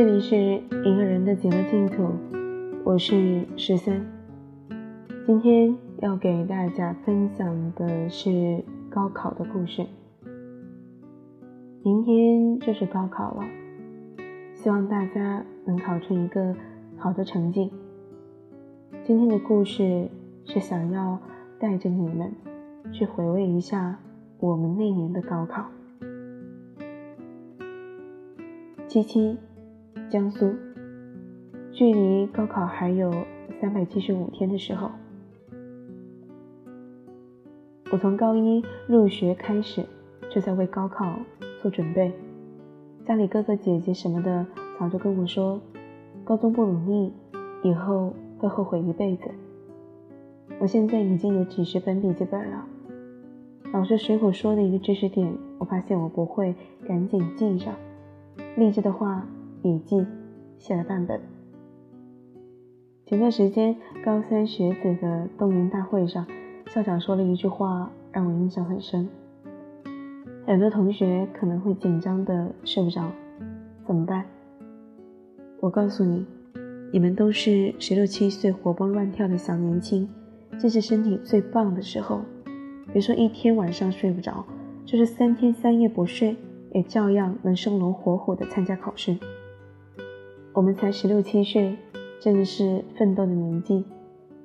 这里是一个人的极乐净土，我是十三。今天要给大家分享的是高考的故事。明天就是高考了，希望大家能考出一个好的成绩。今天的故事是想要带着你们去回味一下我们那年的高考。七七。江苏，距离高考还有三百七十五天的时候，我从高一入学开始就在为高考做准备。家里哥哥姐姐什么的早就跟我说，高中不努力，以后会后悔一辈子。我现在已经有几十本笔记本了，老师随口说的一个知识点，我发现我不会，赶紧记上。励志的话。笔记写了半本。前段时间高三学子的动员大会上，校长说了一句话让我印象很深。很多同学可能会紧张的睡不着，怎么办？我告诉你，你们都是十六七岁活蹦乱跳的小年轻，这是身体最棒的时候。别说一天晚上睡不着，就是三天三夜不睡，也照样能生龙活虎的参加考试。我们才十六七岁，正是奋斗的年纪。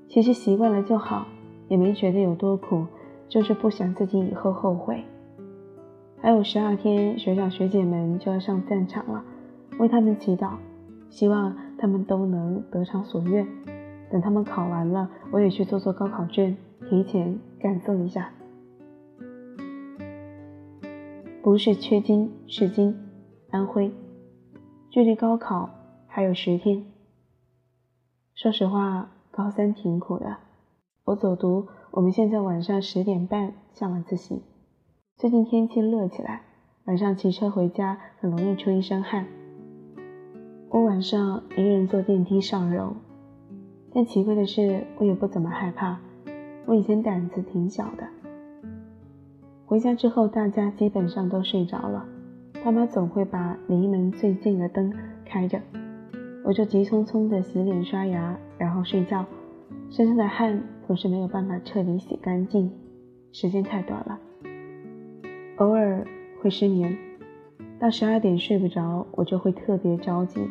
其实习惯了就好，也没觉得有多苦，就是不想自己以后后悔。还有十二天，学长学姐们就要上战场了，为他们祈祷，希望他们都能得偿所愿。等他们考完了，我也去做做高考卷，提前感受一下。不是缺金是金，安徽，距离高考。还有十天。说实话，高三挺苦的。我走读，我们现在晚上十点半下晚自习。最近天气热起来，晚上骑车回家很容易出一身汗。我晚上一个人坐电梯上楼，但奇怪的是，我也不怎么害怕。我以前胆子挺小的。回家之后，大家基本上都睡着了，爸妈总会把离门最近的灯开着。我就急匆匆地洗脸刷牙，然后睡觉，身上的汗总是没有办法彻底洗干净，时间太短了，偶尔会失眠，到十二点睡不着，我就会特别着急，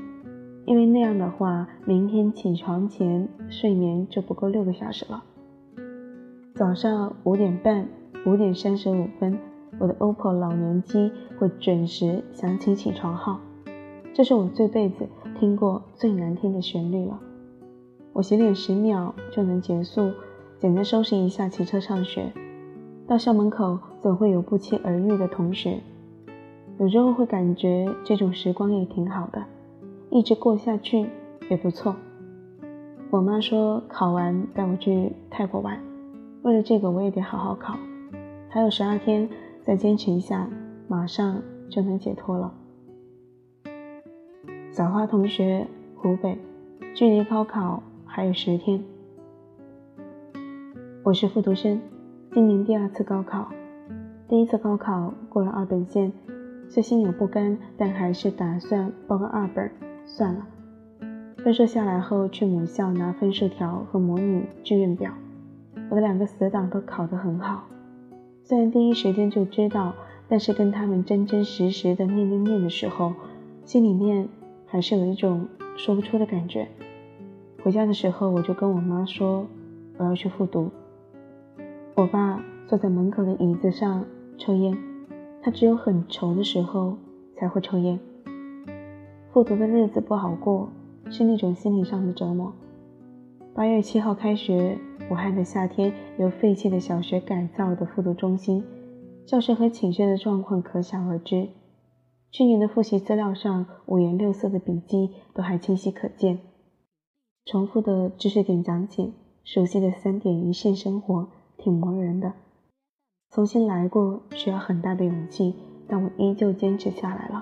因为那样的话，明天起床前睡眠就不够六个小时了。早上五点半、五点三十五分，我的 OPPO 老年机会准时响起起床号，这是我这辈子。听过最难听的旋律了。我洗脸十秒就能结束，简单收拾一下，骑车上学。到校门口总会有不期而遇的同学，有时候会感觉这种时光也挺好的，一直过下去也不错。我妈说考完带我去泰国玩，为了这个我也得好好考。还有十二天，再坚持一下，马上就能解脱了。小花同学，湖北，距离高考还有十天。我是复读生，今年第二次高考，第一次高考过了二本线，虽心有不甘，但还是打算报个二本算了。分数下来后，去母校拿分数条和模拟志愿表。我的两个死党都考得很好，虽然第一时间就知道，但是跟他们真真实实的面对面的时候，心里面。还是有一种说不出的感觉。回家的时候，我就跟我妈说我要去复读。我爸坐在门口的椅子上抽烟，他只有很愁的时候才会抽烟。复读的日子不好过，是那种心理上的折磨。八月七号开学，武汉的夏天，由废弃的小学改造的复读中心，教室和寝室的状况可想而知。去年的复习资料上，五颜六色的笔记都还清晰可见。重复的知识点讲解，熟悉的三点一线生活，挺磨人的。重新来过需要很大的勇气，但我依旧坚持下来了。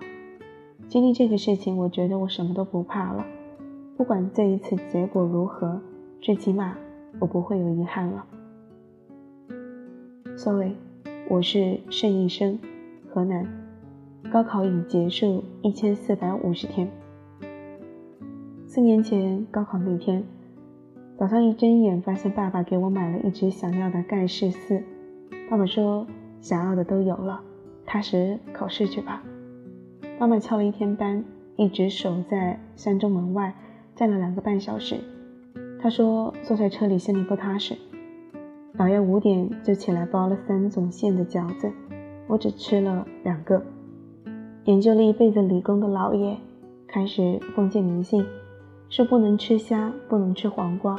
经历这个事情，我觉得我什么都不怕了。不管这一次结果如何，最起码我不会有遗憾了。Sorry，我是盛医生，河南。高考已结束一千四百五十天，四年前高考那天，早上一睁眼，发现爸爸给我买了一只想要的盖世四。爸爸说：“想要的都有了，踏实考试去吧。”妈妈翘了一天班，一直守在山中门外，站了两个半小时。她说：“坐在车里心里不踏实。”姥爷五点就起来包了三种馅的饺子，我只吃了两个。研究了一辈子理工的姥爷开始封建迷信，说不能吃虾，不能吃黄瓜。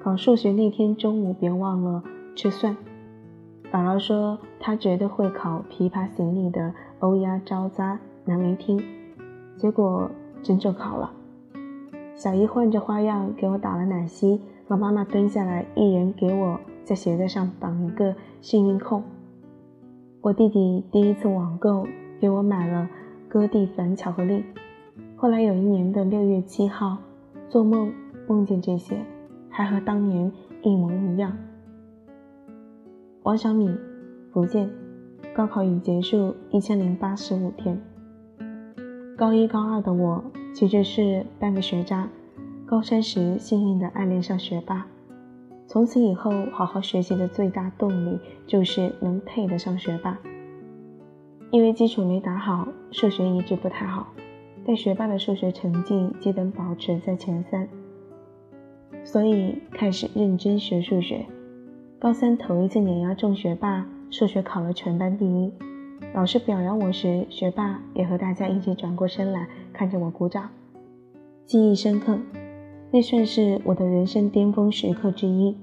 考数学那天中午别忘了吃蒜。姥姥说她绝对会考琵琶行里的欧亚招扎难为听，结果真就考了。小姨换着花样给我打了奶昔，和妈妈蹲下来，一人给我。在鞋带上绑一个幸运扣。我弟弟第一次网购给我买了哥弟凡巧克力。后来有一年的六月七号，做梦梦见这些，还和当年一模一样。王小米，福建，高考已结束一千零八十五天。高一高二的我其实是半个学渣，高三时幸运的暗恋上学霸。从此以后，好好学习的最大动力就是能配得上学霸。因为基础没打好，数学一直不太好，但学霸的数学成绩基本保持在前三，所以开始认真学数学。高三头一次碾压众学霸，数学考了全班第一。老师表扬我时，学霸也和大家一起转过身来看着我鼓掌，记忆深刻。那算是我的人生巅峰时刻之一。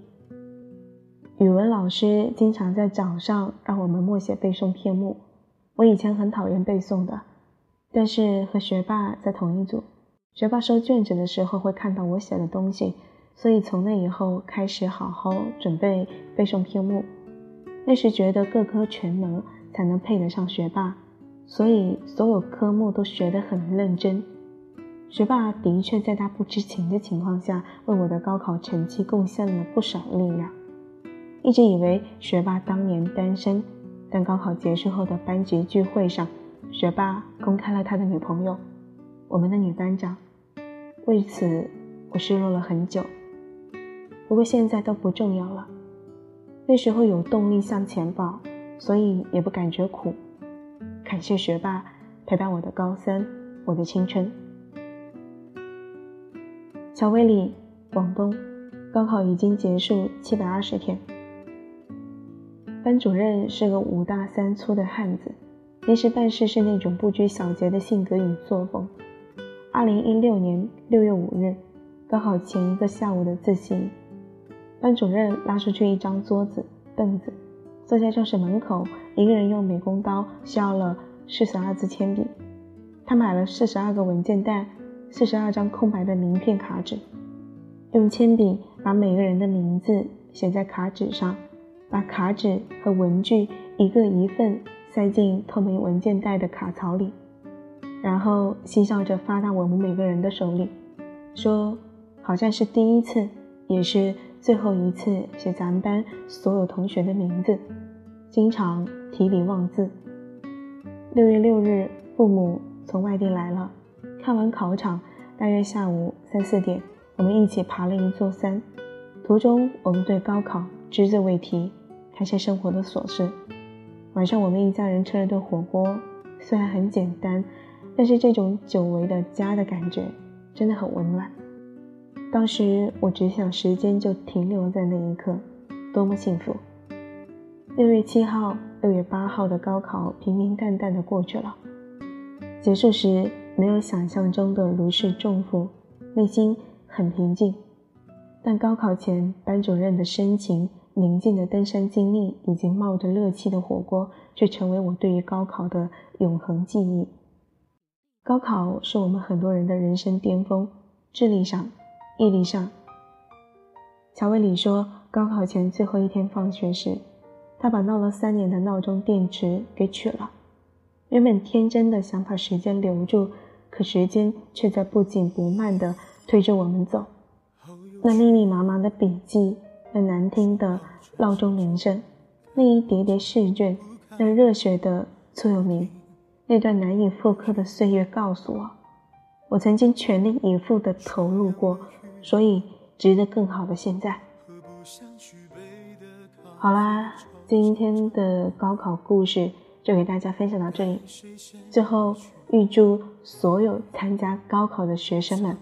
语文老师经常在早上让我们默写背诵篇目。我以前很讨厌背诵的，但是和学霸在同一组，学霸收卷子的时候会看到我写的东西，所以从那以后开始好好准备背诵篇目。那时觉得各科全能才能配得上学霸，所以所有科目都学得很认真。学霸的确在他不知情的情况下，为我的高考成绩贡献了不少力量。一直以为学霸当年单身，但高考结束后的班级聚会上，学霸公开了他的女朋友，我们的女班长。为此，我失落了很久。不过现在都不重要了。那时候有动力向前跑，所以也不感觉苦。感谢学霸陪伴我的高三，我的青春。小威里，广东，高考已经结束七百二十天。班主任是个五大三粗的汉子，平时办事是那种不拘小节的性格与作风。二零一六年六月五日，高考前一个下午的自习，班主任拉出去一张桌子凳子，坐在教室门口，一个人用美工刀削了四十二支铅笔。他买了四十二个文件袋。四十二张空白的名片卡纸，用铅笔把每个人的名字写在卡纸上，把卡纸和文具一个一份塞进透明文件袋的卡槽里，然后嬉笑着发到我们每个人的手里，说：“好像是第一次，也是最后一次写咱们班所有同学的名字，经常提笔忘字。”六月六日，父母从外地来了。看完考场，大约下午三四点，我们一起爬了一座山。途中，我们对高考只字未提，谈些生活的琐事。晚上，我们一家人吃了顿火锅，虽然很简单，但是这种久违的家的感觉真的很温暖。当时我只想时间就停留在那一刻，多么幸福！六月七号、六月八号的高考平平淡淡的过去了，结束时。没有想象中的如释重负，内心很平静。但高考前班主任的深情、宁静的登山经历，以及冒着热气的火锅，却成为我对于高考的永恒记忆。高考是我们很多人的人生巅峰，智力上、毅力上。乔伟里说，高考前最后一天放学时，他把闹了三年的闹钟电池给取了。原本天真的想把时间留住。可时间却在不紧不慢地推着我们走，那密密麻麻的笔记，那难听的闹钟铃声，那一叠叠试卷，那热血的座右铭，那段难以复刻的岁月，告诉我，我曾经全力以赴的投入过，所以值得更好的现在。好啦，今天的高考故事就给大家分享到这里。最后，预祝所有参加高考的学生们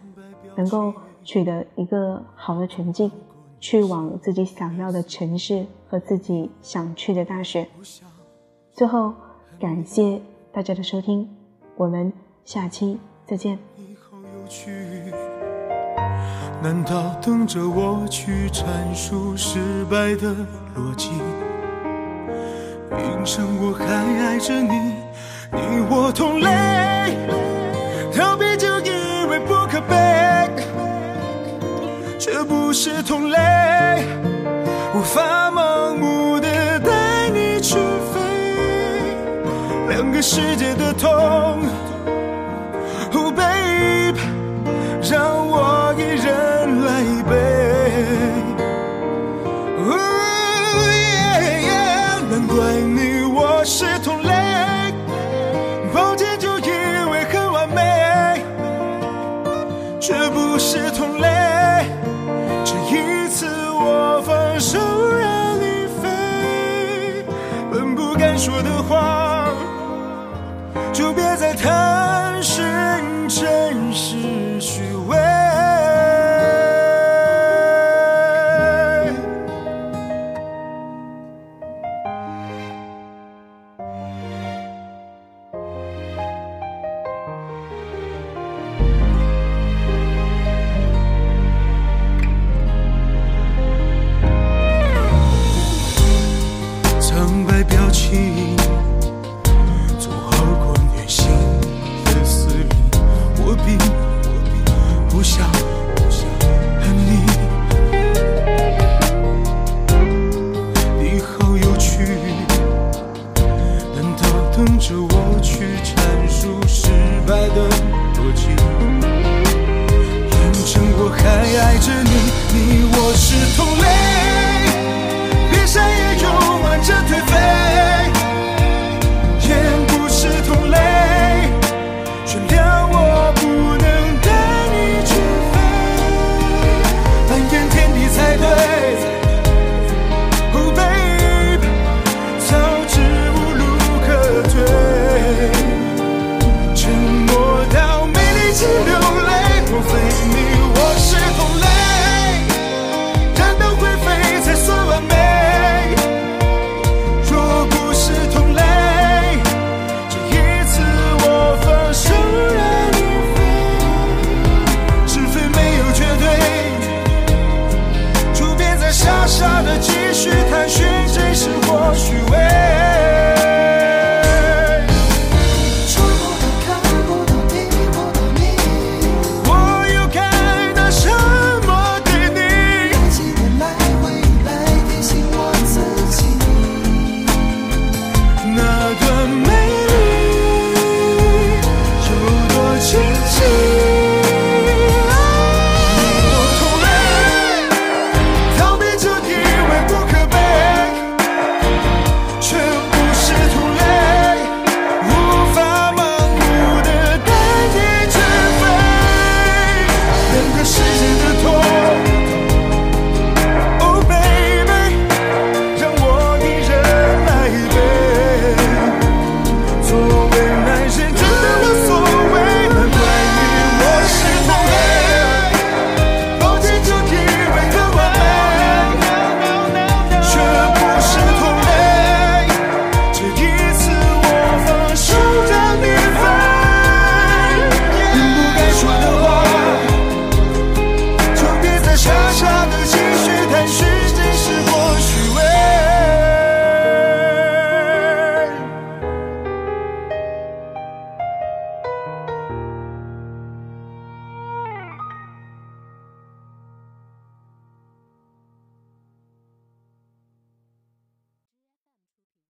能够取得一个好的成绩，去往自己想要的城市和自己想去的大学。最后，感谢大家的收听，我们下期再见。难道等着我去阐述失败的逻辑？凭什么我还爱着你？你我同类，逃避就以为不可悲，不是同类，无法盲目的带你去飞，两个世界的痛。说的话，就别再探寻真实虚伪。还爱着你，你我是不敢说的话，就别再探寻真实虚伪。